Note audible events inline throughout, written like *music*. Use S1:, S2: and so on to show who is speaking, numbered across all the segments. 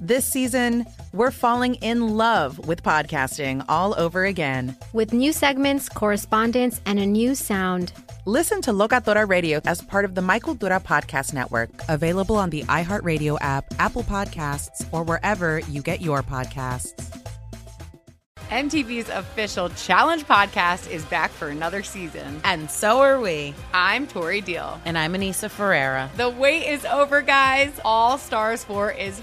S1: This season, we're falling in love with podcasting all over again.
S2: With new segments, correspondence, and a new sound.
S1: Listen to Locatora Radio as part of the My Cultura Podcast Network, available on the iHeartRadio app, Apple Podcasts, or wherever you get your podcasts.
S3: MTV's official Challenge podcast is back for another season.
S1: And so are we.
S3: I'm Tori Deal.
S1: And I'm Aneesa Ferreira.
S3: The wait is over, guys. All Stars 4 is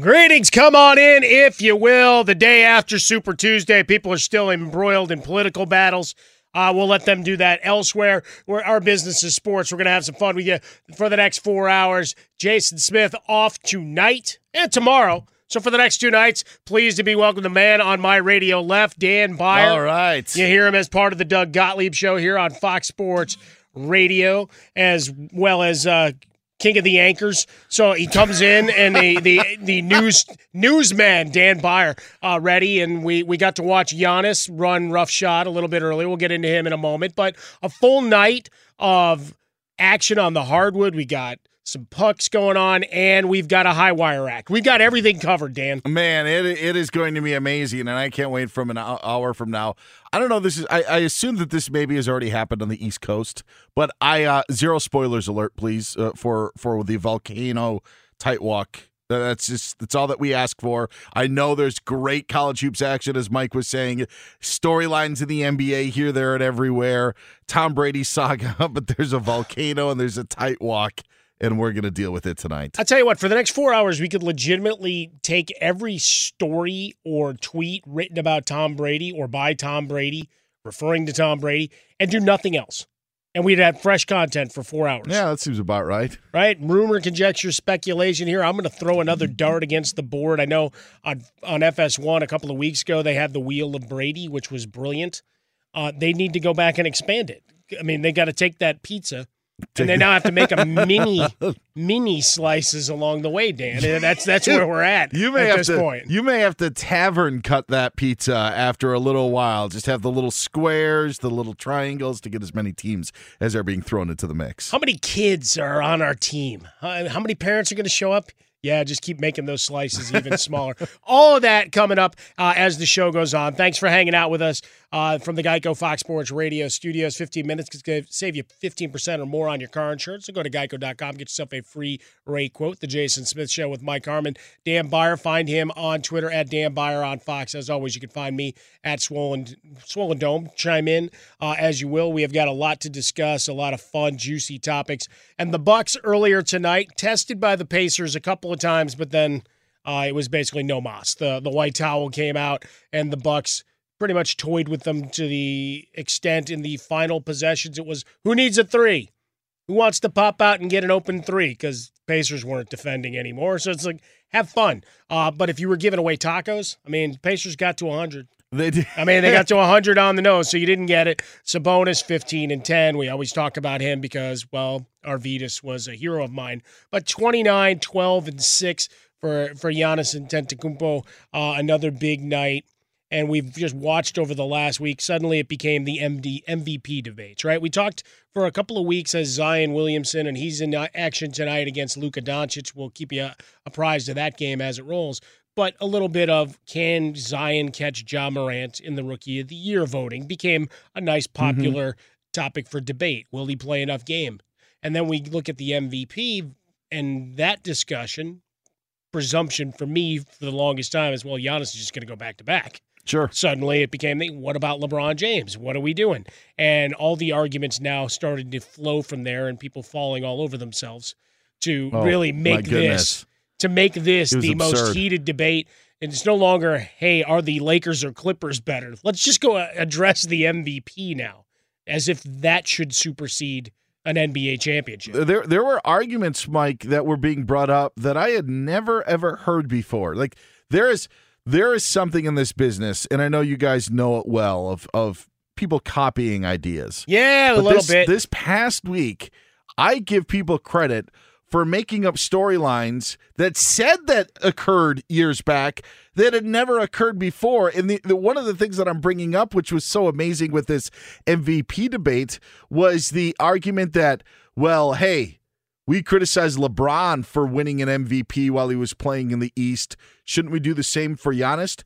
S4: Greetings, come on in, if you will. The day after Super Tuesday, people are still embroiled in political battles. Uh, we'll let them do that elsewhere. Where our business is sports. We're going to have some fun with you for the next four hours. Jason Smith off tonight and tomorrow. So for the next two nights, pleased to be welcome the man on my radio left, Dan Beyer.
S5: All right.
S4: You hear him as part of the Doug Gottlieb show here on Fox Sports Radio, as well as uh, king of the anchors. So he comes in and the the, the news newsman Dan Beyer uh, ready, and we we got to watch Giannis run rough shot a little bit earlier. We'll get into him in a moment, but a full night of action on the hardwood. We got some pucks going on, and we've got a high wire act. We've got everything covered, Dan.
S5: Man, it it is going to be amazing, and I can't wait from an hour from now. I don't know. This is. I, I assume that this maybe has already happened on the East Coast, but I uh, zero spoilers alert, please, uh, for for the volcano tight walk. That's just that's all that we ask for. I know there's great college hoops action, as Mike was saying. Storylines in the NBA here, there, and everywhere. Tom Brady saga, *laughs* but there's a volcano and there's a tight walk and we're going to deal with it tonight.
S4: I'll tell you what, for the next four hours, we could legitimately take every story or tweet written about Tom Brady or by Tom Brady, referring to Tom Brady, and do nothing else. And we'd have fresh content for four hours.
S5: Yeah, that seems about right.
S4: Right? Rumor, conjecture, speculation here. I'm going to throw another dart against the board. I know on, on FS1 a couple of weeks ago, they had the Wheel of Brady, which was brilliant. Uh, they need to go back and expand it. I mean, they got to take that pizza and they now have to make a *laughs* mini mini slices along the way, Dan. And that's that's where we're at.
S5: You may
S4: at
S5: have
S4: this
S5: to.
S4: Point.
S5: You may have to tavern cut that pizza after a little while. Just have the little squares, the little triangles to get as many teams as are being thrown into the mix.
S4: How many kids are on our team? How many parents are going to show up? Yeah, just keep making those slices even smaller. *laughs* All of that coming up uh, as the show goes on. Thanks for hanging out with us uh, from the Geico Fox Sports Radio studios. 15 minutes could save you 15% or more on your car insurance. So go to geico.com, get yourself a free rate quote. The Jason Smith Show with Mike Harmon. Dan Beyer, find him on Twitter at Dan Beyer on Fox. As always, you can find me at Swollen, Swollen Dome. Chime in uh, as you will. We have got a lot to discuss, a lot of fun, juicy topics. And the Bucks earlier tonight tested by the Pacers a couple of times, but then uh, it was basically no moss. The the white towel came out, and the Bucks pretty much toyed with them to the extent in the final possessions. It was who needs a three, who wants to pop out and get an open three because Pacers weren't defending anymore. So it's like have fun. Uh, but if you were giving away tacos, I mean, Pacers got to 100.
S5: They did.
S4: I mean, they got to 100 *laughs* on the nose, so you didn't get it. Sabonis 15 and 10. We always talk about him because, well, Arvydas was a hero of mine. But 29, 12, and 6 for for Giannis Antetokounmpo. Uh, another big night, and we've just watched over the last week. Suddenly, it became the MD MVP debates. Right? We talked for a couple of weeks as Zion Williamson, and he's in action tonight against Luka Doncic. We'll keep you apprised of that game as it rolls. But a little bit of can Zion catch Ja Morant in the Rookie of the Year voting became a nice popular mm-hmm. topic for debate. Will he play enough game? And then we look at the MVP and that discussion presumption for me for the longest time is well, Giannis is just going to go back to back.
S5: Sure.
S4: Suddenly it became the what about LeBron James? What are we doing? And all the arguments now started to flow from there and people falling all over themselves to oh, really make this to make this the absurd. most heated debate. And it's no longer, hey, are the Lakers or Clippers better? Let's just go uh, address the MVP now, as if that should supersede an NBA championship.
S5: There there were arguments, Mike, that were being brought up that I had never ever heard before. Like there is there is something in this business, and I know you guys know it well of of people copying ideas.
S4: Yeah, a
S5: but
S4: little
S5: this,
S4: bit.
S5: This past week, I give people credit for making up storylines that said that occurred years back that had never occurred before. And the, the, one of the things that I'm bringing up, which was so amazing with this MVP debate, was the argument that, well, hey, we criticized LeBron for winning an MVP while he was playing in the East. Shouldn't we do the same for Giannis?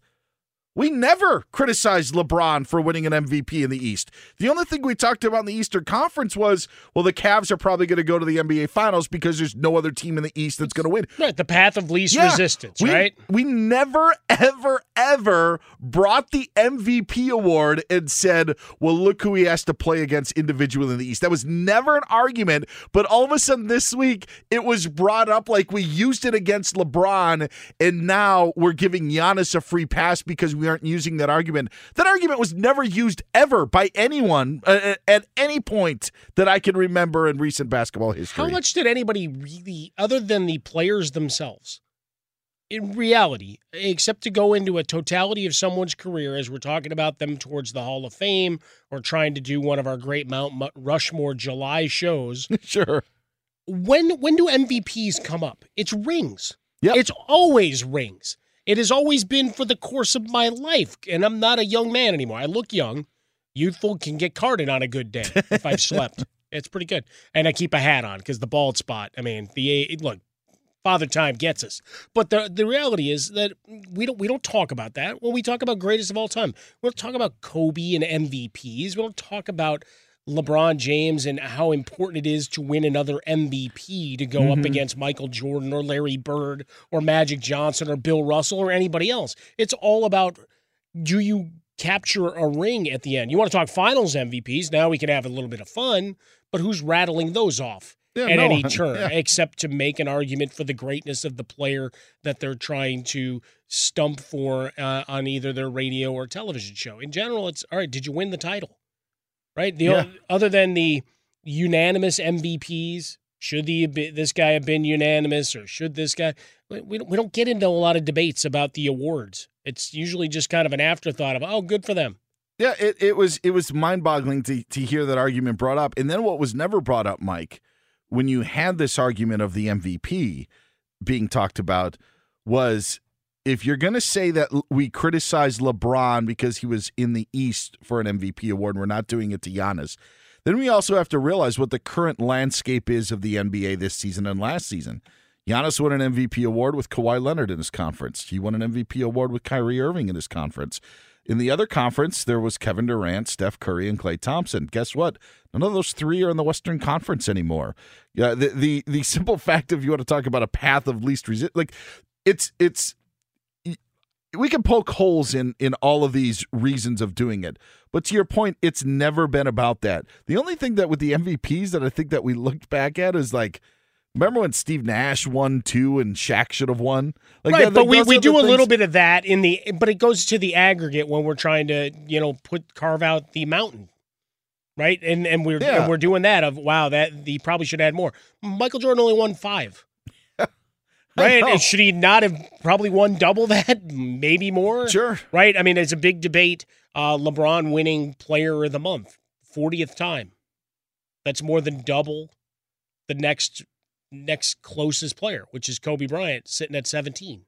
S5: We never criticized LeBron for winning an MVP in the East. The only thing we talked about in the Eastern Conference was, well, the Cavs are probably going to go to the NBA Finals because there's no other team in the East that's going to win.
S4: Right, the path of least yeah, resistance,
S5: we,
S4: right?
S5: We never, ever, ever brought the MVP award and said, well, look who he has to play against individually in the East. That was never an argument, but all of a sudden this week it was brought up like we used it against LeBron, and now we're giving Giannis a free pass because we aren't using that argument. That argument was never used ever by anyone uh, uh, at any point that I can remember in recent basketball history.
S4: How much did anybody really, other than the players themselves, in reality, except to go into a totality of someone's career, as we're talking about them towards the Hall of Fame or trying to do one of our great Mount Rushmore July shows? *laughs*
S5: sure.
S4: When when do MVPs come up? It's rings.
S5: Yeah,
S4: It's always rings. It has always been for the course of my life, and I'm not a young man anymore. I look young. Youthful can get carded on a good day if I've slept. *laughs* It's pretty good, and I keep a hat on because the bald spot. I mean, the eh, look, Father Time gets us. But the the reality is that we don't we don't talk about that when we talk about greatest of all time. We don't talk about Kobe and MVPs. We don't talk about LeBron James and how important it is to win another MVP to go mm-hmm. up against Michael Jordan or Larry Bird or Magic Johnson or Bill Russell or anybody else. It's all about do you capture a ring at the end? You want to talk finals MVPs? Now we can have a little bit of fun, but who's rattling those off?
S5: Yeah,
S4: at
S5: no.
S4: any *laughs* turn,
S5: yeah.
S4: except to make an argument for the greatness of the player that they're trying to stump for uh, on either their radio or television show. In general, it's all right. Did you win the title? Right? The
S5: Yeah.
S4: other than the unanimous MVPs, should the this guy have been unanimous or should this guy? We we don't, we don't get into a lot of debates about the awards. It's usually just kind of an afterthought of oh, good for them.
S5: Yeah, it, it was it was mind boggling to to hear that argument brought up. And then what was never brought up, Mike, when you had this argument of the MVP being talked about, was if you're going to say that we criticize LeBron because he was in the East for an MVP award and we're not doing it to Giannis, then we also have to realize what the current landscape is of the NBA this season and last season. Giannis won an MVP award with Kawhi Leonard in his conference. He won an MVP award with Kyrie Irving in his conference. In the other conference, there was Kevin Durant, Steph Curry, and Klay Thompson. Guess what? None of those three are in the Western Conference anymore. Yeah, the the, the *laughs* simple fact of you want to talk about a path of least resist, like it's it's we can poke holes in in all of these reasons of doing it but to your point it's never been about that. The only thing that with the mvps that i think that we looked back at is like remember when steve nash won two and Shaq should have won? Like
S4: right
S5: that-
S4: but
S5: like
S4: we, we
S5: the
S4: do a little bit of that in the but it goes to the aggregate when we're trying to you know put carve out the mountain right? And and we're
S5: Yeah.
S4: and we're doing that of wow that he probably should add more. Michael jordan only won five right? And should he not have probably won double *laughs* that? Maybe more?
S5: Sure.
S4: Right? I mean it's a big debate uh lebron winning player of the month 40th time. That's more than double the next next closest player which is kobe bryant sitting at 17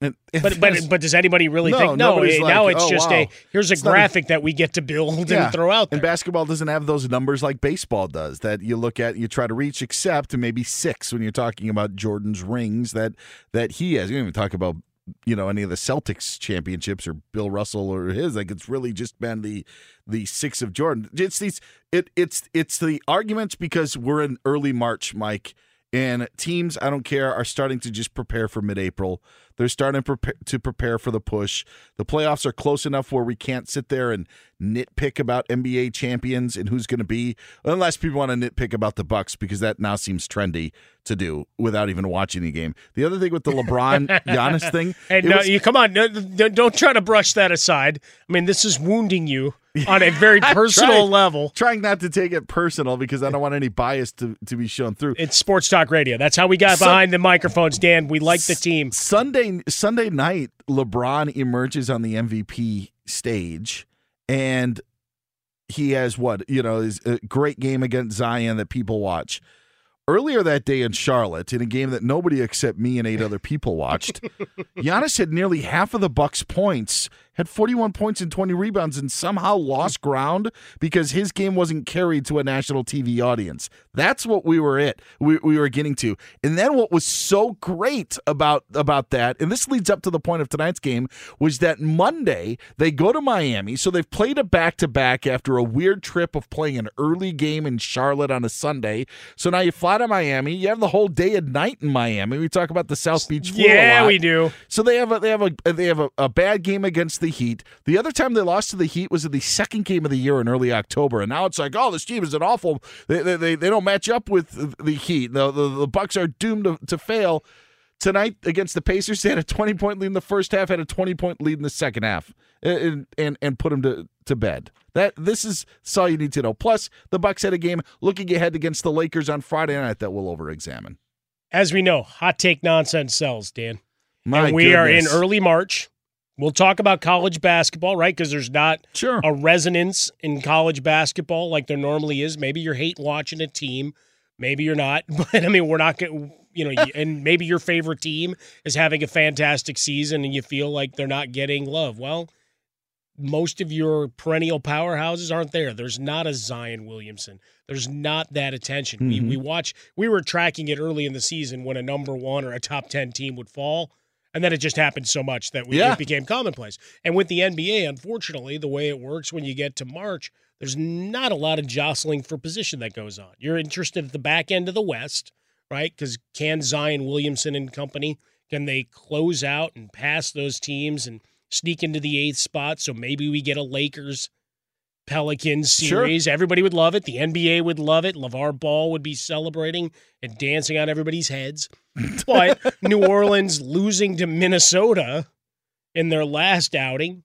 S4: But
S5: that's-
S4: but but does anybody really
S5: No,
S4: think no?
S5: nobody's
S4: eh, now it's
S5: "Oh,
S4: just
S5: wow."
S4: a here's a
S5: It's not a-
S4: graphic that we get to build
S5: Yeah.
S4: and throw out there.
S5: And basketball doesn't have those numbers like baseball does that you look at, you try to reach, except maybe six when you're talking about Jordan's rings that that he has. You don't even talk about you know any of the Celtics championships or Bill Russell or his. Like it's really just been the the six of Jordan. It's these it it's it's the arguments because we're in early March, Mike. And teams, I don't care, are starting to just prepare for mid-April. They're starting to prepare, for the push. The playoffs are close enough where we can't sit there and nitpick about NBA champions and who's going to be, unless people want to nitpick about the Bucks because that now seems trendy to do without even watching the game. The other thing with the LeBron *laughs* Giannis thing,
S4: Hey,
S5: it
S4: no,
S5: was-
S4: you come on, no, don't try to brush that aside. I mean, this is wounding you *laughs* on a very personal
S5: trying-
S4: level.
S5: trying not to take it personal because I don't want any bias to, to be shown through.
S4: It's sports talk radio. That's how we got
S5: Sun-
S4: behind the microphones, Dan. We like the team.
S5: Sunday Sunday night, LeBron emerges on the MVP stage, and he has what you know is a great game against Zion that people watch. Earlier that day in Charlotte, in a game that nobody except me and eight other people watched, *laughs* Giannis had nearly half of the Bucks' points, had 41 points and 20 rebounds, and somehow lost ground because his game wasn't carried to a national TV audience. That's what we were at. We, we were getting to. And then what was so great about about that, and this leads up to the point of tonight's game, was that Monday they go to Miami. So they've played a back to back after a weird trip of playing an early game in Charlotte on a Sunday. So now you fly to Miami. You have the whole day and night in Miami. We talk about the South Beach
S4: Yeah, we do.
S5: So they have a they have a they have a, a bad game against the Heat. The other time they lost to the Heat was in the second game of the year in early October, and now it's like, oh, this team is an awful. They they, they, they don't match up with the Heat. The, the the Bucks are doomed to, to fail. Tonight against the Pacers, they had a twenty point lead in the first half, had a twenty point lead in the second half, and and, and put them to, to bed. That this is that's all you need to know. Plus, the Bucks had a game looking ahead against the Lakers on Friday night that we'll over examine.
S4: As we know, hot take nonsense sells, Dan.
S5: My
S4: and we are in early March. We'll talk about college basketball, right? Because there's not
S5: sure.
S4: a resonance in college basketball like there normally is. Maybe you're hate watching a team, maybe you're not. *laughs* But I mean, we're not going. You know, and maybe your favorite team is having a fantastic season, and you feel like they're not getting love. Well, most of your perennial powerhouses aren't there. There's not a Zion Williamson. There's not that attention. We
S5: Mhm.
S4: we watch. We were tracking it early in the season when a number one or a top ten team would fall, and then it just happened so much that we,
S5: Yeah.
S4: it became commonplace. And with the NBA, unfortunately, the way it works when you get to March, there's not a lot of jostling for position that goes on. You're interested at the back end of the West, right? Because can Zion Williamson and company can they close out and pass those teams and sneak into the eighth spot? So maybe we get a Lakers Pelicans
S5: Sure.
S4: series. Everybody would love it. The NBA would love it. LeVar Ball would be celebrating and dancing on everybody's heads. *laughs* But New Orleans losing to Minnesota in their last outing,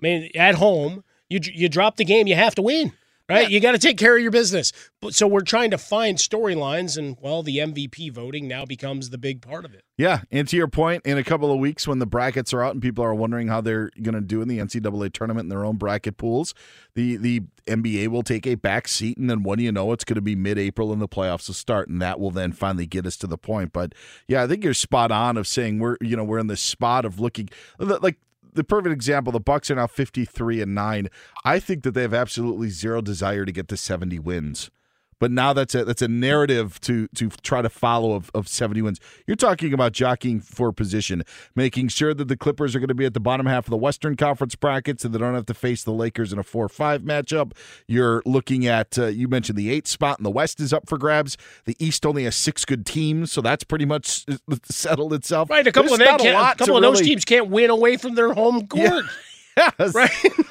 S4: I mean, at home, you you drop the game, you have to win, right? You got to take care of your business. But so we're trying to find storylines, and well, the MVP voting now becomes the big part of it.
S5: Yeah, and to your point, in a couple of weeks when the brackets are out and people are wondering how they're going to do in the NCAA tournament in their own bracket pools, the the NBA will take a back seat, and then when do you know it's going to be mid-April and the playoffs will start, and that will then finally get us to the point. But yeah, I think you're spot on of saying we're you know we're in the spot of looking like the perfect example. The Bucks are now 53 and nine. I think that they have absolutely zero desire to get to 70 wins but now that's a that's a narrative to to try to follow of, of 70 wins. You're talking about jockeying for position, making sure that the Clippers are going to be at the bottom half of the Western Conference bracket, so they don't have to face the Lakers in a four-five matchup. You're looking at uh, you mentioned the eighth spot in the West is up for grabs. The East only has six good teams, so that's pretty much *laughs* settled itself.
S4: Right, a couple
S5: There's
S4: of them,
S5: not a,
S4: a couple of
S5: really,
S4: those teams can't win away from their home court.
S5: Yeah. *laughs* Yes.
S4: Right.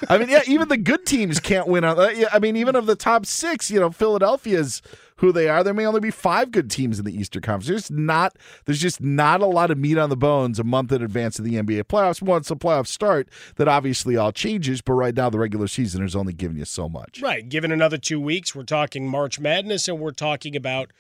S5: I mean, yeah, even the good teams can't win. On, I mean, even of the top six, you know, Philadelphia's who they are. There may only be five good teams in the Eastern Conference. There's not. There's just not a lot of meat on the bones a month in advance of the NBA playoffs. Once the playoffs start, that obviously all changes. But right now, the regular season is only giving you so much.
S4: Right. Given another two weeks, we're talking March Madness, and we're talking about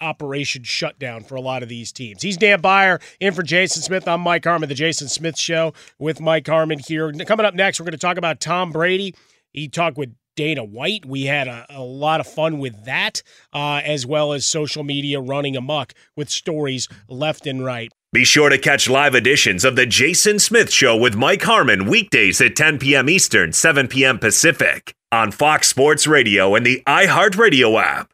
S4: operation shutdown for a lot of these teams. He's Dan Beyer in for Jason Smith. I'm Mike Harmon, the Jason Smith Show with Mike Harmon here. Coming up next, we're going to talk about Tom Brady. He talked with Dana White. We had a, a lot of fun with that, uh, as well as social media running amok with stories left and right.
S6: Be sure to catch live editions of The Jason Smith Show with Mike Harmon weekdays at 10 p.m. Eastern, 7 p.m. Pacific on Fox Sports Radio and the iHeartRadio app.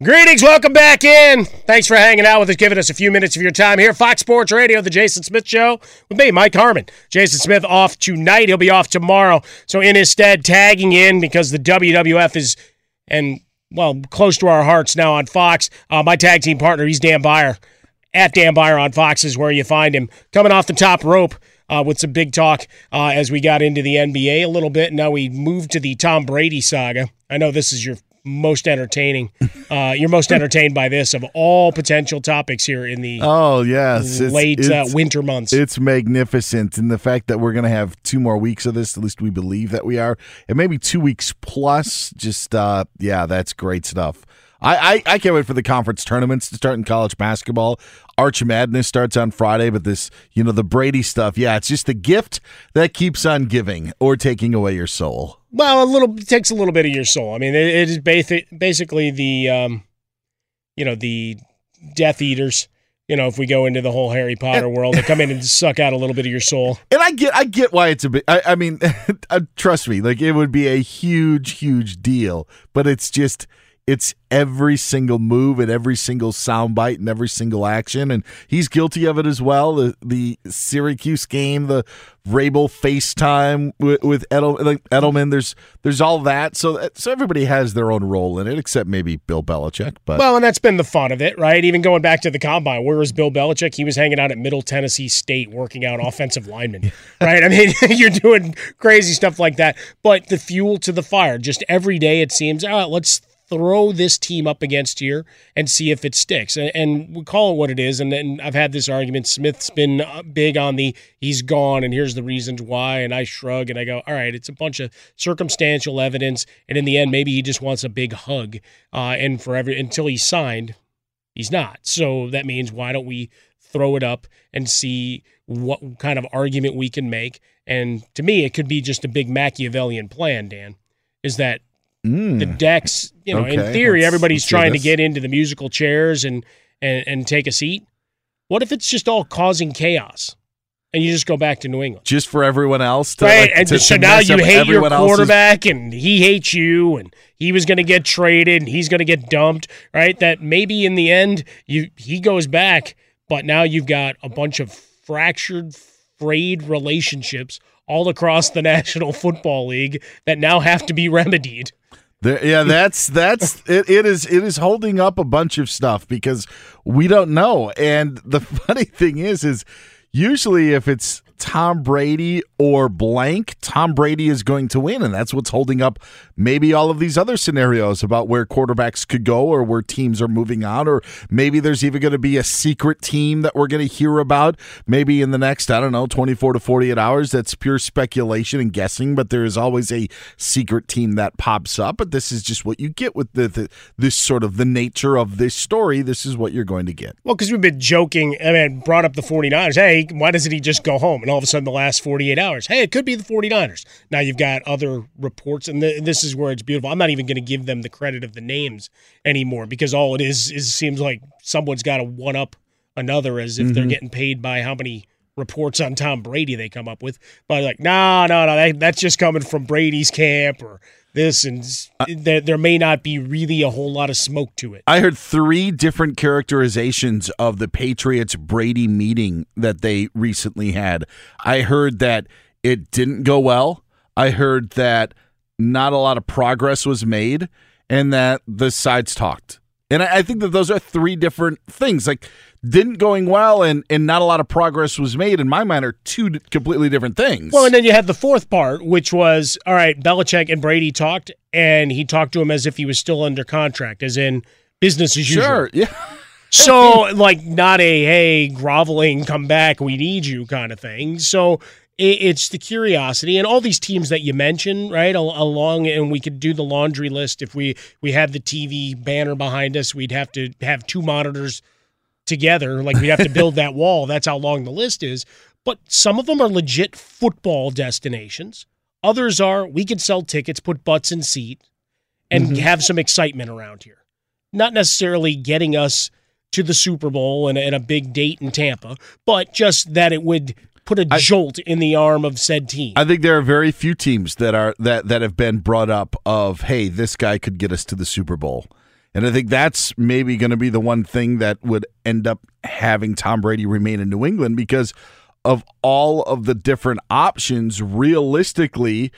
S4: Greetings, welcome back in. Thanks for hanging out with us, giving us a few minutes of your time here. Fox Sports Radio, the Jason Smith Show with me, Mike Harmon. Jason Smith off tonight. He'll be off tomorrow. So in his stead, tagging in because the WWF is and well close to our hearts now on Fox. Uh, my tag team partner, he's Dan Beyer. At Dan Beyer on Fox is where you find him. Coming off the top rope. Uh, with some big talk uh, as we got into the NBA a little bit. Now we moved to the Tom Brady saga. I know this is your most entertaining. Uh, you're most entertained by this of all potential topics here in the
S5: Oh yes, It's-
S4: late
S5: it's-
S4: uh, winter months.
S5: It's magnificent, and the fact that we're going to have two more weeks of this, at least we believe that we are, and maybe two weeks plus. Just uh, yeah, that's great stuff. I, I I can't wait for the conference tournaments to start in college basketball. Arch Madness starts on Friday, but this you know the Brady stuff, yeah, it's just the gift that keeps on giving or taking away your soul.
S4: Well, a little it takes a little bit of your soul. I mean, it, it is basic, basically the, um, you know, the Death Eaters. You know, if we go into the whole Harry Potter world, they come in and *laughs* suck out a little bit of your soul.
S5: And I get, I get why it's a bit. I, I mean, *laughs* uh, trust me, like it would be a huge, huge deal. But it's just, it's every single move and every single soundbite and every single action, and he's guilty of it as well. The the Syracuse game, the Vrabel FaceTime with, with Edel, like Edelman. There's there's all that. So uh, so everybody has their own role in it, except maybe Bill Belichick. But
S4: Well, and that's been the fun of it, right? Even going back to the combine, where was Bill Belichick? He was hanging out at Middle Tennessee State working out offensive linemen, *laughs* right? I mean, *laughs* you're doing crazy stuff like that. But the fuel to the fire, just every day it seems, oh, let's throw this team up against here and see if it sticks. And, and we call it what it is. And then I've had this argument. Smith's been uh, big on the he's gone and here's the reasons why. And I shrug and I go, all right, it's a bunch of circumstantial evidence. And in the end, maybe he just wants a big hug. Uh, and forever until he's signed, he's not. So that means why don't we throw it up and see what kind of argument we can make? And to me, it could be just a big Machiavellian plan, Dan, is that the hmm. decks, you know, in theory,
S5: let's-
S4: everybody's
S5: let's
S4: trying to get into the musical chairs and, and and take a seat. What if it's just all causing chaos, and you just go back to New England?
S5: just for everyone else, to,
S4: right,
S5: like,
S4: and
S5: to-
S4: so
S5: to
S4: now you hate your
S5: else's-
S4: quarterback, and he hates you, and he was going to get traded, and he's going to get dumped. Right, that maybe in the end, you he goes back, but now you've got a bunch of fractured, frayed relationships all across the *laughs* National Football League that now have to be remedied.
S5: There, yeah, that's that's *laughs* it, it is it is holding up a bunch of stuff because we don't know. And the *laughs* funny thing is is usually if it's Tom Brady or blank, Tom Brady is going to win and that's what's holding up maybe all of these other scenarios about where quarterbacks could go or where teams are moving on or maybe there's even going to be a secret team that we're going to hear about maybe in the next I don't know 24 to 48 hours that's pure speculation and guessing but there is always a secret team that pops up but this is just what you get with the, the this sort of the nature of this story this is what you're going to get
S4: Well, because we've been joking, I mean, brought up the 49ers. Hey, why doesn't he just go home? And all of a sudden, the last 48 hours, hey, it could be the 49ers. Now you've got other reports, and th- this is where it's beautiful. I'm not even going to give them the credit of the names anymore because all it is is seems like someone's got to one up another as if they're
S5: Mhm.
S4: getting paid by how many reports on Tom Brady they come up with. But like, no, no, no, that, that's just coming from Brady's camp or this, and s- there, there may not be really a whole lot of smoke to it.
S5: I heard three different characterizations of the Patriots Brady meeting that they recently had. I heard that it didn't go well. I heard that not a lot of progress was made and that the sides talked. And I, I think that those are three different things. Like didn't going well and and not a lot of progress was made in my mind are two completely different things.
S4: Well, and then you had the fourth part, which was all right. Belichick and Brady talked, and he talked to him as if he was still under contract, as in business as usual.
S5: sure, yeah. *laughs*
S4: So, like, not a hey, groveling, come back, we need you kind of thing. So, it's the curiosity, and all these teams that you mentioned, right, along, and we could do the laundry list if we we had the TV banner behind us. We'd have to have two monitors together. Like we'd have to build that wall. That's how long the list is. But some of them are legit football destinations. Others are we could sell tickets, put butts in seat, and
S5: Mhm.
S4: have some excitement around here. Not necessarily getting us to the Super Bowl and, and a big date in Tampa, but just that it would put a jolt in the arm of said team.
S5: I think there are very few teams that are that that have been brought up of hey, this guy could get us to the Super Bowl. And I think that's maybe going to be the one thing that would end up having Tom Brady remain in New England because of all of the different options realistically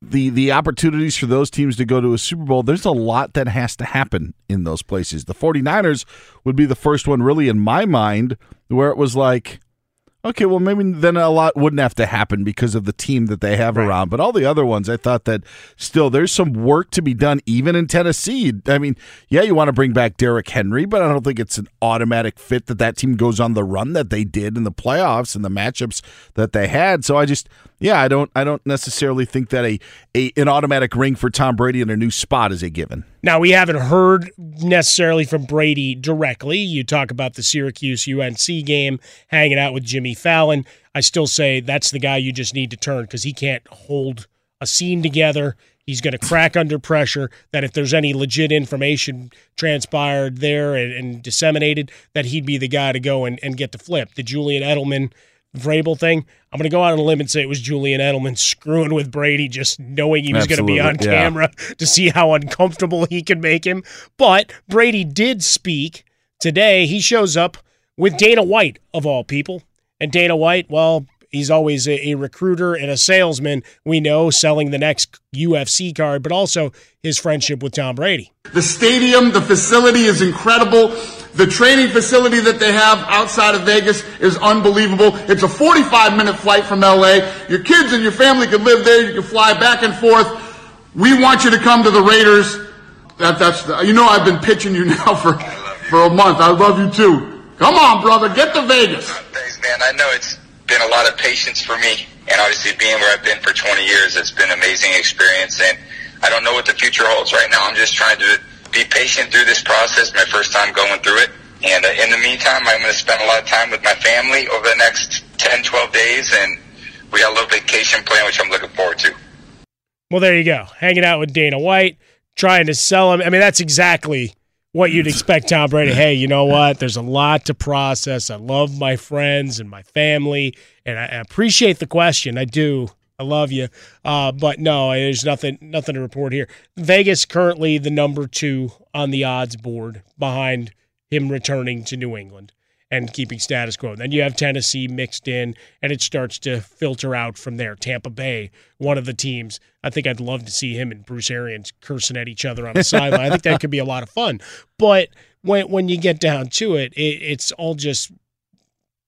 S5: the the opportunities for those teams to go to a Super Bowl, there's a lot that has to happen in those places. The 49ers would be the first one really in my mind where it was like Okay, well, maybe then a lot wouldn't have to happen because of the team that they have right. around. But all the other ones, I thought that still there's some work to be done, even in Tennessee. I mean, yeah, you want to bring back Derrick Henry, but I don't think it's an automatic fit that that team goes on the run that they did in the playoffs and the matchups that they had. So I just, yeah, I don't, I don't necessarily think that a, a an automatic ring for Tom Brady in a new spot is a given.
S4: Now, we haven't heard necessarily from Brady directly. You talk about the Syracuse UNC game, hanging out with Jimmy Fallon. I still say that's the guy you just need to turn because he can't hold a scene together. He's going to crack under pressure. That if there's any legit information transpired there and, and disseminated, that he'd be the guy to go and, and get the flip. The Julian Edelman Vrabel thing, I'm going to go out on a limb and say it was Julian Edelman screwing with Brady, just knowing he was going to be on yeah. camera to see how uncomfortable he could make him. But Brady did speak today. He shows up with Dana White, of all people. And Dana White, well, he's always a, a, recruiter and a salesman, we know, selling the next UFC card, but also his friendship with Tom Brady.
S7: The stadium, the facility is incredible. The training facility that they have outside of Vegas is unbelievable. It's a 45 minute flight from LA. Your kids and your family can live there. You can fly back and forth. We want you to come to the Raiders. That, that's the, you know I've been pitching you *laughs* now for, for a month. I love you too. Come on, brother. Get to Vegas.
S8: Man. I know it's been a lot of patience for me. And obviously being where I've been for 20 years, it's been an amazing experience. And I don't know what the future holds right now. I'm just trying to be patient through this process. My first time going through it. And uh, in the meantime, I'm going to spend a lot of time with my family over the next 10, 12 days. And we got a little vacation plan, which I'm looking forward to.
S4: Well, there you go. Hanging out with Dana White, trying to sell him. I mean, that's exactly what you'd expect Tom Brady. Hey, you know what? There's a lot to process. I love my friends and my family, and I appreciate the question. I do. I love you. Uh, but no, there's nothing nothing to report here. Vegas currently the number two on the odds board behind him returning to New England and keeping status quo. Then you have Tennessee mixed in, and it starts to filter out from there. Tampa Bay, one of the teams. I think I'd love to see him and Bruce Arians cursing at each other on the *laughs* sideline. I think that could be a lot of fun. But when when you get down to it, it it's all just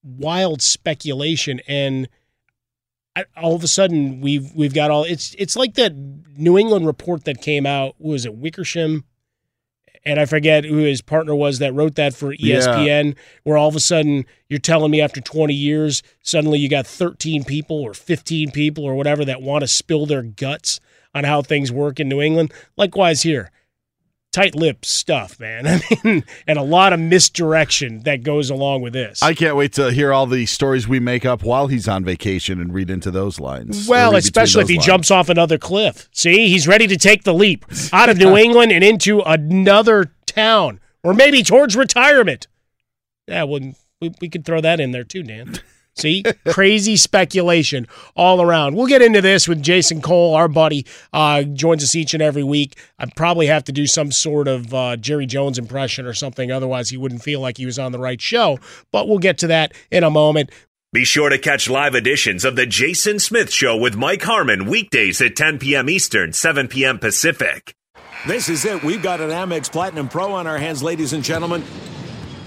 S4: wild speculation and all of a sudden we've we've got all it's it's like that New England report that came out was it Wickersham and I forget who his partner was that wrote that for ESPN, yeah. where all of a sudden you're telling me after 20 years, suddenly you got 13 people or 15 people or whatever that want to spill their guts on how things work in New England. Likewise here tight lipped stuff, man. *laughs* I mean, and a lot of misdirection that goes along with this.
S5: I can't wait to hear all the stories we make up while he's on vacation and read into those lines.
S4: Well, especially if he lines. jumps off another cliff. See, he's ready to take the leap out of New *laughs* England and into another town or maybe towards retirement. Yeah, well, we, we could throw that in there too, Dan. See, crazy speculation all around. We'll get into this with Jason Cole, our buddy, uh, joins us each and every week. I probably have to do some sort of uh, Jerry Jones impression or something, otherwise he wouldn't feel like he was on the right show. But we'll get to that in a moment.
S6: Be sure to catch live editions of the Jason Smith Show with Mike Harmon weekdays at 10 p.m. Eastern, 7 p.m. Pacific.
S9: This is it. We've got an Amex Platinum Pro on our hands, ladies and gentlemen.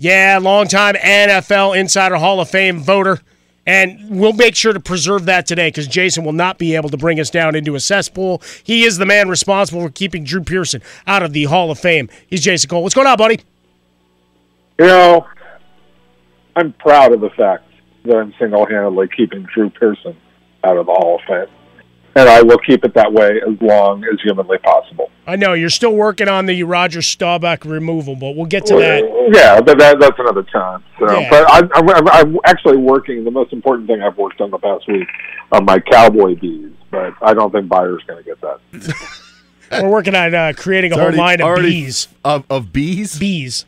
S4: Yeah, longtime NFL Insider Hall of Fame voter. And we'll make sure to preserve that today because Jason will not be able to bring us down into a cesspool. He is the man responsible for keeping Drew Pearson out of the Hall of Fame. He's Jason Cole. What's going on, buddy?
S10: You know, I'm proud of the fact that I'm single handedly keeping Drew Pearson out of the Hall of Fame. And I will keep it that way as long as humanly possible.
S4: I know you're still working on the Roger Staubach removal, but we'll get to that.
S10: Yeah, but that, that's another time. So,
S4: Yeah.
S10: but I, I'm, I'm actually working. The most important thing I've worked on the past week are my cowboy bees, but I don't think Beyer's going to get that. *laughs*
S4: We're working on uh, creating a
S5: It's
S4: whole
S5: already-
S4: line of
S5: already-
S4: bees.
S5: Of, of bees?
S4: Bees.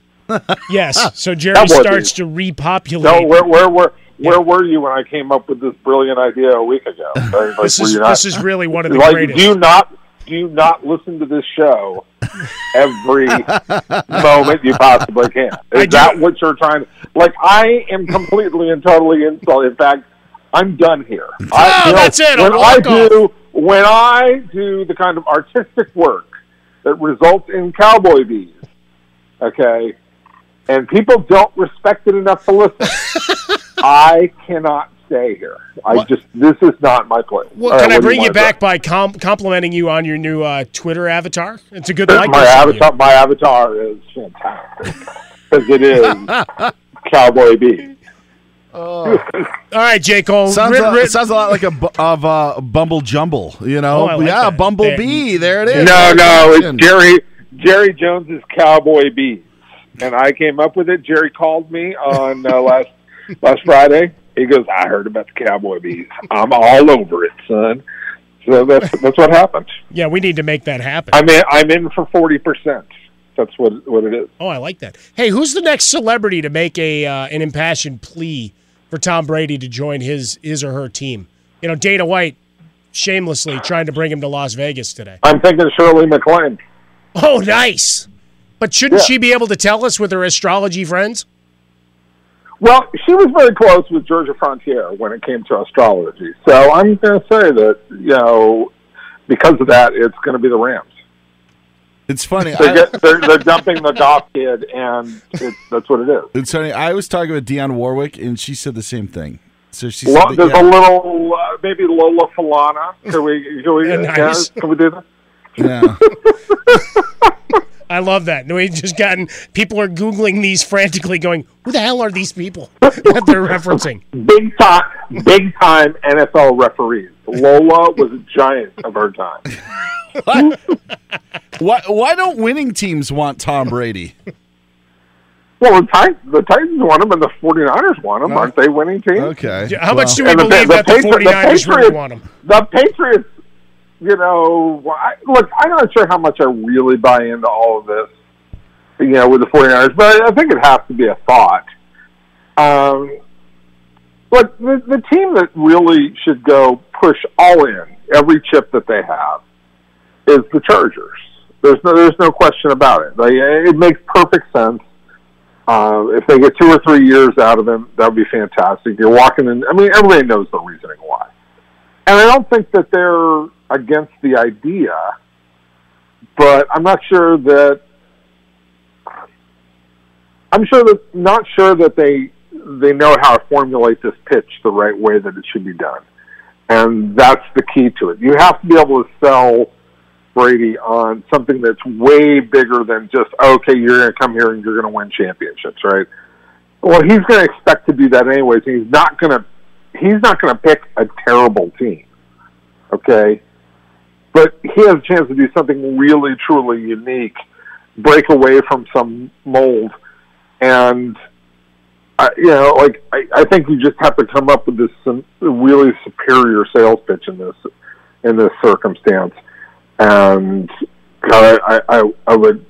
S4: yes. So *laughs* Jerry
S10: Cowboy
S4: starts
S10: bees.
S4: to repopulate.
S10: No, where where where where were you when I came up with this brilliant idea a week ago? *laughs* Like,
S4: This is-
S10: not-
S4: this is really one of the
S10: like,
S4: greatest.
S10: Do you not do you not listen to this show every *laughs* moment you possibly can? Is that what you're trying? to... Like I am completely and totally insulted. In fact, I'm done here. *laughs* I,
S4: Ah,
S10: you know,
S4: that's it.
S10: When I
S4: walk off.
S10: do when I do the kind of artistic work that results in cowboy bees, okay, and people don't respect it enough to listen. *laughs* I cannot stay here. I just this is not my place.
S4: Well,
S10: All right,
S4: can I bring you
S10: wanna
S4: back by com- complimenting you on your new uh, Twitter avatar? It's a good
S10: my
S4: likeness. you.
S10: avatar, my avatar is fantastic *laughs* because it is *laughs* cowboy bee.
S4: All right, J. Cole.
S5: Sounds,
S4: Ri-
S5: a,
S4: ri-
S5: sounds a lot like a bu- of uh, Bumble Jumble, you know?
S4: Oh, like
S5: yeah,
S4: that.
S5: Bumblebee. There it is.
S10: No, no,
S5: Action.
S10: it's Jerry Jerry Jones's cowboy bees, and I came up with it. Jerry called me on uh, last last Friday. He goes, "I heard about the cowboy bees. I'm all over it, son." So that's that's what happened.
S4: yeah, we need to make that happen.
S10: I'm in. I'm in for forty percent. That's what what it is.
S4: Oh, I like that. Hey, who's the next celebrity to make a uh, an impassioned plea for Tom Brady to join his his or her team? You know, Dana White shamelessly trying to bring him to Las Vegas today.
S10: I'm thinking Shirley MacLaine.
S4: Oh, nice. But shouldn't
S10: Yeah.
S4: she be able to tell us with her astrology friends?
S10: Well, she was very close with Georgia Frontiere when it came to astrology. So I'm going to say that, you know, because of that, it's going to be the Rams.
S5: It's funny.
S10: They're,
S5: I-
S10: get, they're, they're dumping the Goff kid, and it, that's what it is.
S5: It's funny. I was talking with Dionne Warwick, and she said the same thing. So she said,
S10: Lo-
S5: that,
S10: there's
S5: yeah,
S10: a little, uh, maybe Lola Falana. Can we, can we, *laughs*
S4: Yeah,
S10: yeah, can we do that?
S5: yeah. *laughs*
S4: I love that. We've just gotten people are googling these frantically, going, "Who the hell are these people that they're referencing?"
S10: Big time, big time NFL referees. Lola was a giant of her time. *laughs*
S5: why, why don't winning teams want Tom Brady?
S10: Well, the Titans, the Titans won them, and the 49ers want him. Aren't they winning teams?
S5: Okay.
S4: Yeah, how much do we
S10: And the-
S4: believe
S10: the
S4: that the
S10: Patri-
S4: 49ers really
S10: Patriots-
S4: want him?
S10: The Patriots, you know, I, look, I'm not sure how much I really buy into all of this, you know, with the 49ers, but I think it has to be a thought. Um, but the, the team that really should go push all in, every chip that they have, is the Chargers. There's no, there's no question about it. Like, it makes perfect sense. Uh, if they get two or three years out of him, that would be fantastic. You're walking in. I mean, everybody knows the reasoning why, and I don't think that they're against the idea, but I'm not sure that. I'm sure that not sure that they they know how to formulate this pitch the right way that it should be done, and that's the key to it. You have to be able to sell Brady on something that's way bigger than just okay, you're going to come here and you're going to win championships, right? Well, he's going to expect to do that anyways. He's not going to he's not going to pick a terrible team, okay? But he has a chance to do something really truly unique, break away from some mold, and I, you know, like I, I think you just have to come up with this some really superior sales pitch in this in this circumstance and God, I, I, I would,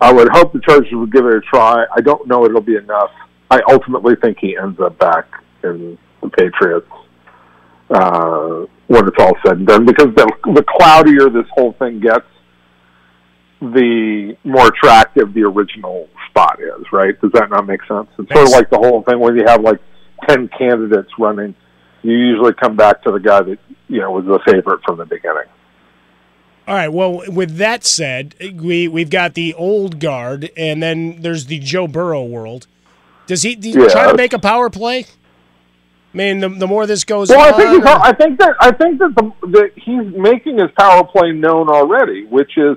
S10: I would hope the Chargers would give it a try. I don't know it'll be enough. I ultimately think he ends up back in the Patriots uh, when it's all said and done, because the, the cloudier this whole thing gets, the more attractive the original spot is. Right? Does that not make sense? It's sort of like the whole thing when you have like ten candidates running. You usually come back to the guy that you know was the favorite from the beginning.
S4: All right. Well, with that said, we we've got the old guard, and then there's the Joe Burrow world. Does he, he
S10: Yeah.
S4: try to make a power play? I mean, the, the more this goes
S10: Well, I think
S4: or-
S10: I think that I think that the that he's making his power play known already, which is,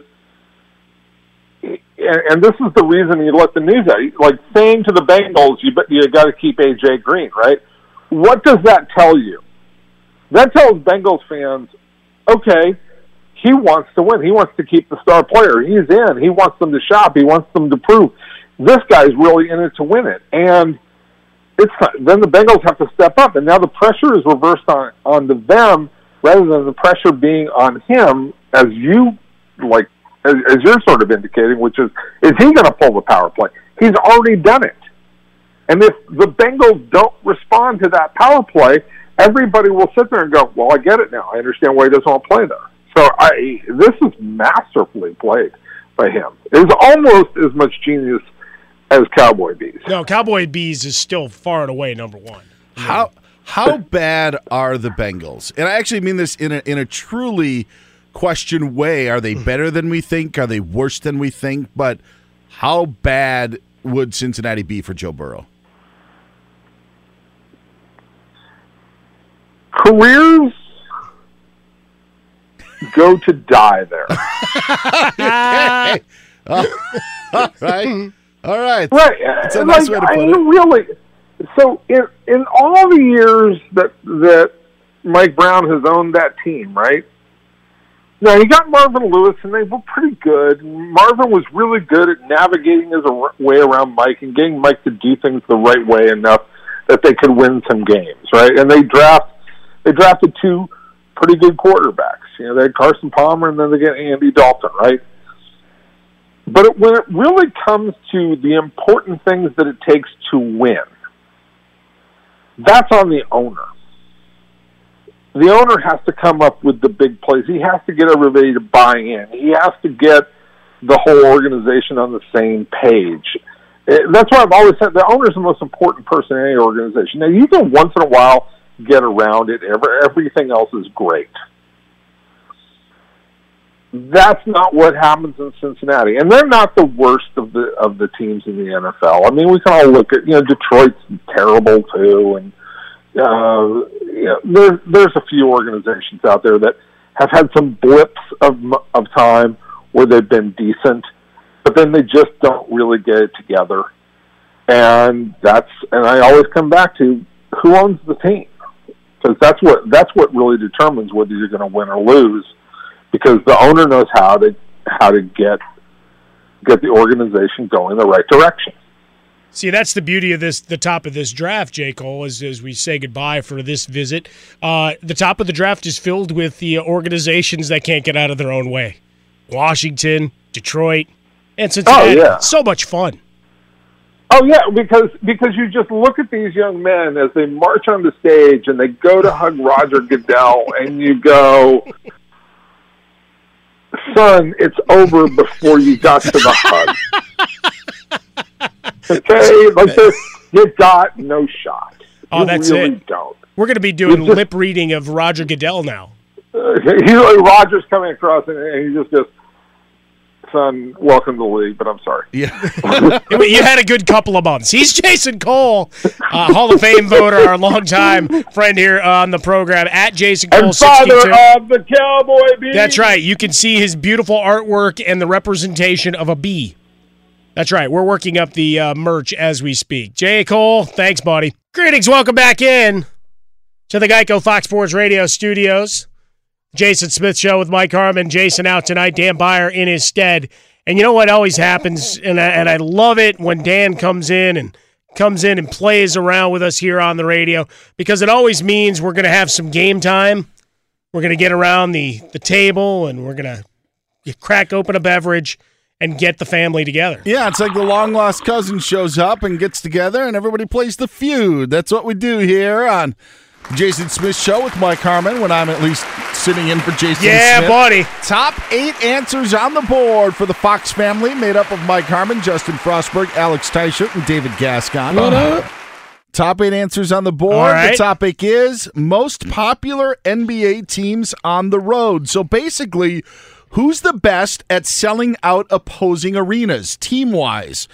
S10: and, and this is the reason he let the news out. Like saying to the Bengals, you bet you got to keep AJ Green, right? What does that tell you? That tells Bengals fans, okay, he wants to win. He wants to keep the star player. He's in. He wants them to shop. He wants them to prove this guy's really in it to win it. And it's then the Bengals have to step up, and now the pressure is reversed on onto them rather than the pressure being on him, as you like, as, as you're sort of indicating, which is is he going to pull the power play? He's already done it, and if the Bengals don't respond to that power play, everybody will sit there and go, "Well, I get it now. I understand why he doesn't want to play there." So I this is masterfully played by him. It's almost as much genius as Cowboy Bees.
S4: no, Cowboy Bees is still far and away number one.
S5: How how bad are the Bengals? And I actually mean this in a in a truly question way. Are they hmm. better than we think? Are they worse than we think? But how bad would Cincinnati be for Joe Burrow?
S10: Careers go to die there. *laughs*
S5: Okay. *laughs* All right. All right.
S10: Right.
S5: That's a nice
S10: like,
S5: way to
S10: I
S5: put
S10: mean,
S5: it.
S10: really. So in in all the years that that Mike Brown has owned that team, right? Now he got Marvin Lewis, and they were pretty good. Marvin was really good at navigating his way around Mike and getting Mike to do things the right way enough that they could win some games, right? And they draft they drafted two pretty good quarterbacks. You know, they had Carson Palmer, and then they get Andy Dalton, right? But when it really comes to the important things that it takes to win, that's on the owner. The owner has to come up with the big plays. He has to get everybody to buy in. He has to get the whole organization on the same page. Eh, That's why I've always said the owner is the most important person in any organization. Now, you can once in a while get around it. Every, everything else is great. That's not what happens in Cincinnati, and they're not the worst of the of the teams in the NFL. I mean, we can all look at you know Detroit's terrible too, and uh, you know there, there's a few organizations out there that have had some blips of of time where they've been decent, but then they just don't really get it together. And that's and I always come back to who owns the team because that's what that's what really determines whether you're going to win or lose because the owner knows how to how to get get the organization going the right direction.
S4: See, that's the beauty of this. The top of this draft, J. Cole, as, as we say goodbye for this visit. Uh, the top of the draft is filled with the organizations that can't get out of their own way. Washington, Detroit, and Cincinnati.
S10: Oh, yeah.
S4: So much fun.
S10: Oh yeah, because because you just look at these young men as they march on the stage and they go to hug Roger Goodell, and you go, "Son, it's over before you got to the hug." *laughs* okay, like this, you got no shot.
S4: Oh,
S10: you
S4: that's
S10: really
S4: it.
S10: Don't.
S4: We're going to be doing
S10: just-
S4: lip reading of Roger Goodell now. *laughs*
S10: Uh, Roger's coming across and, and he just goes, "Son, welcome to the league, but I'm sorry."
S5: Yeah. *laughs*
S4: you had a good couple of months. He's Jason Cole, uh, Hall of Fame voter, our longtime friend here on the program at Jason Cole
S10: and father
S4: 62.
S10: of the Cowboy Bees.
S4: That's right. You can see his beautiful artwork and the representation of a bee. That's right. We're working up the uh, merch as we speak. J. Cole, thanks, buddy. Greetings. Welcome back in to the Geico Fox Sports Radio studios. Jason Smith Show with Mike Harmon. Jason out tonight. Dan Beyer in his stead. And you know what always happens, and I, and I love it when Dan comes in and comes in and plays around with us here on the radio because it always means we're going to have some game time. We're going to get around the, the table and we're going to crack open a beverage and get the family together.
S5: Yeah, it's like the long lost cousin shows up and gets together and everybody plays the feud. That's what we do here on Jason Smith Show with Mike Harmon when I'm at least sitting in for Jason
S4: Yeah,
S5: Smith.
S4: buddy.
S5: Top eight answers on the board for the Fox family, made up of Mike Harmon, Justin Frostberg, Alex Teichert, and David Gascon.
S4: What up?
S5: Top eight answers on the board.
S4: Right.
S5: The topic is most popular NBA teams on the road. So basically, who's the best at selling out opposing arenas, team wise?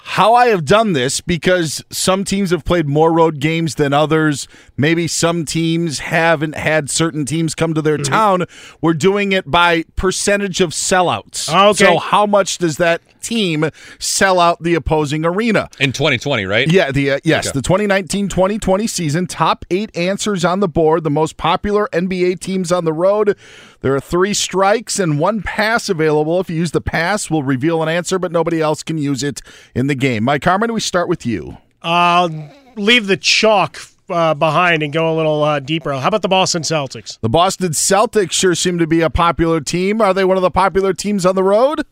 S5: How I have done this because some teams have played more road games than others. Maybe some teams haven't had certain teams come to their town. We're doing it by percentage of sellouts.
S4: Okay.
S5: So, how much does that team sell out the opposing arena?
S11: In 2020, right?
S5: Yeah, the uh, yes,
S11: Okay.
S5: the 2019-2020 season. Top eight answers on the board. The most popular NBA teams on the road. There are three strikes and one pass available. If you use the pass, we'll reveal an answer, but nobody else can use it in the game. Mike Carmen, we start with you.
S4: Uh, leave the chalk uh, behind and go a little uh, deeper. How about the Boston Celtics?
S5: The Boston Celtics sure seem to be a popular team. Are they one of the popular teams on the road?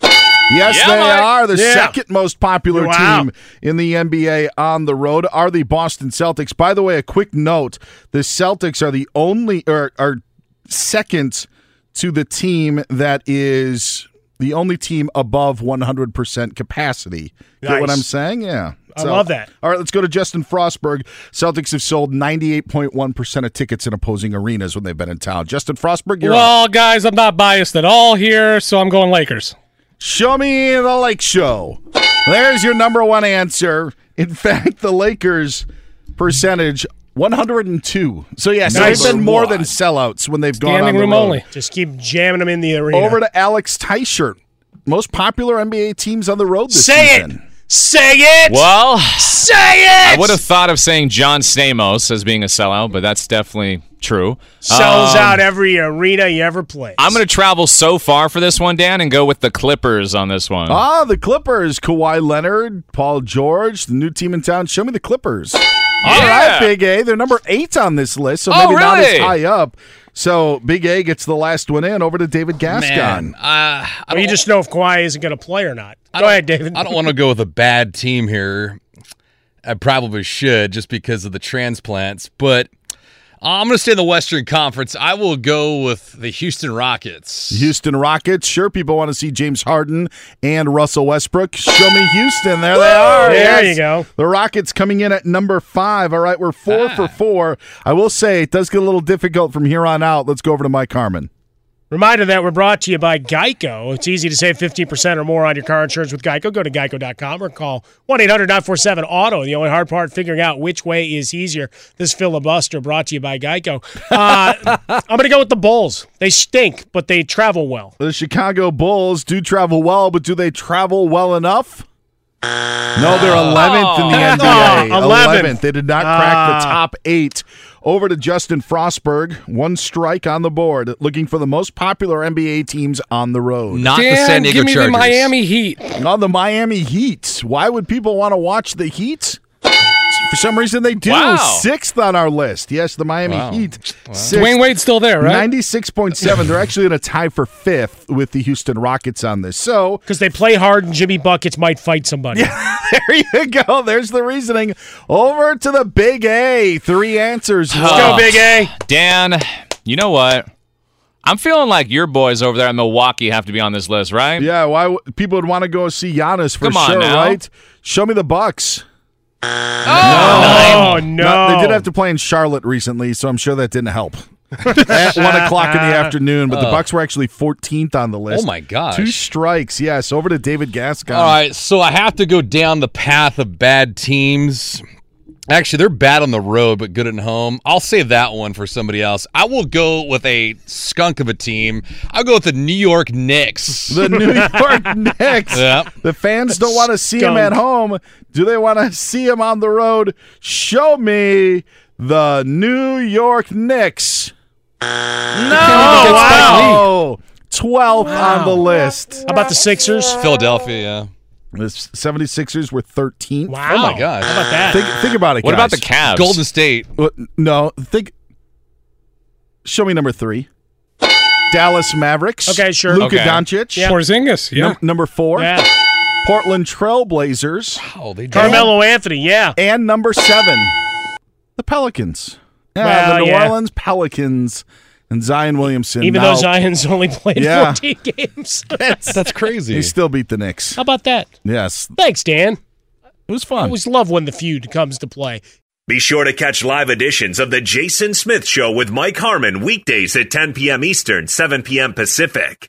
S5: Yes,
S11: Yeah,
S5: they
S11: Mike.
S5: are. The
S4: Yeah.
S5: second most popular
S4: Wow.
S5: team in the NBA on the road are the Boston Celtics. By the way, a quick note: the Celtics are the only, or are second to the team that is the only team above 100% capacity. Get what I'm saying? Yeah.
S4: I love that.
S5: All right, let's go to Justin Frostberg. Celtics have sold 98.1% of tickets in opposing arenas when they've been in town. Justin Frostberg, you're.
S12: Well, guys, I'm not biased at all here, so I'm going Lakers.
S5: Show me the Lake Show. There's your number one answer. In fact, the Lakers percentage 102. So yes,
S4: Nice.
S5: they've been more than sellouts when they've gone
S12: Standing
S5: on the
S12: room
S5: road.
S12: only.
S4: Just keep jamming them in the arena.
S5: Over to Alex Teichert. Most popular NBA teams on the road this
S4: Say
S5: season.
S4: it. Say it.
S11: Well,
S4: Say it.
S11: I would have thought of saying John Stamos as being a sellout, but that's definitely true.
S4: Sells
S11: Um,
S4: out every arena you ever play.
S11: I'm going to travel so far for this one, Dan, and go with the Clippers on this one.
S5: Ah, the Clippers. Kawhi Leonard, Paul George, the new team in town. Show me the Clippers. All
S11: Yeah.
S5: right, Big A. They're number eight on this list, so
S11: Oh,
S5: maybe not as high up. So Big A gets the last one in. Over to David Gascon.
S12: Man, uh, I
S4: Well, you just know if Kawhi isn't going to play or not.
S12: I
S4: Go ahead, David.
S12: I don't want to go with a bad team here. I probably should just because of the transplants, but
S13: I'm going to stay in the Western Conference. I will go with the Houston Rockets.
S5: Houston Rockets. Sure, people want to see James Harden and Russell Westbrook. Show me Houston. There they are.
S4: There
S5: Yes.
S4: you go.
S5: The Rockets coming in at number five. All right, we're four for ah. four. I will say it does get a little difficult from here on out. Let's go over to Mike Harmon.
S4: Reminder that we're brought to you by Geico. It's easy to save 15% or more on your car insurance with Geico. Go to geico.com or call 1 800 947 Auto. The only hard part, figuring out which way is easier. This filibuster brought to you by Geico. Uh, *laughs* I'm going to go with the Bulls. They stink, but they travel well.
S5: The Chicago Bulls do travel well, but do they travel well enough? No, they're 11th in the NBA.
S4: Oh, 11th. *laughs*
S5: They did not crack
S4: Ah.
S5: the top eight. Over to Justin Frostberg. One strike on the board, looking for the most popular NBA teams on the road.
S13: Not the San Diego
S12: give me
S13: Chargers.
S12: the Miami Heat.
S5: No, the Miami Heat. Why would people want to watch the Heat? For some reason, they do.
S13: Wow.
S5: Sixth on our list. Yes, the Miami
S13: Wow.
S5: Heat. Sixth.
S12: Dwyane Wade's still there, right?
S5: 96.7. They're actually in a tie for fifth with the Houston Rockets on this. So
S4: Because they play hard and Jimmy Buckets might fight somebody. *laughs*
S5: there you go. There's the reasoning. Over to the Big A. Three answers.
S4: Let's go,
S13: Oh.
S4: Big A.
S11: Dan, you know what? I'm feeling like your boys over there in Milwaukee have to be on this list, right?
S5: Yeah, why w- people would want to go see Giannis for
S11: Come on
S5: sure,
S11: now.
S5: right? Show me the Bucks.
S4: Oh, no.
S5: they did have to play in Charlotte recently, so I'm sure that didn't help. *laughs* At one o'clock in the afternoon, but the. Bucks were actually 14th on the list.
S13: Oh, my gosh.
S5: Two strikes, yes. Over to David Gascon.
S13: All right, so I have to go down the path of bad teams. Actually, they're bad on the road, but good at home. I'll save that one for somebody else. I will go with a skunk of a team. I'll go with the New York Knicks.
S5: The New *laughs* York Knicks.
S13: Yep.
S5: The fans don't want to see them at home. Do they want to see them on the road? Show me the New York Knicks. No, wow. 12th on the list.
S4: How about the Sixers?
S13: Philadelphia, yeah.
S5: The 76ers were 13th.
S4: Wow.
S13: Oh, my gosh.
S4: How about that?
S5: Think, think about it,
S11: What about the Cavs?
S13: Golden State.
S5: What- No, think. Show me number three. Dallas Mavericks.
S4: Okay, sure.
S5: Luka
S11: Okay.
S5: Doncic.
S4: Yeah.
S12: Porzingis, yeah.
S5: Num- number four.
S4: Yeah.
S5: Portland Trailblazers.
S13: Oh, they did.
S4: Carmelo Anthony, yeah.
S5: And number seven, the Pelicans. Yeah,
S4: Well,
S5: the New
S4: yeah.
S5: Orleans Pelicans and Zion Williamson.
S4: Even
S5: Now,
S4: though Zion's only played
S5: Yeah.
S4: 14 *laughs* games.
S13: That's crazy.
S5: He still beat the Knicks.
S4: How about that?
S5: Yes.
S4: Thanks, Dan.
S5: It was
S4: I
S5: fun.
S4: always love when the feud comes to play.
S6: Be sure to catch live editions of The Jason Smith Show with Mike Harmon weekdays at 10 p.m. Eastern, 7 p.m. Pacific.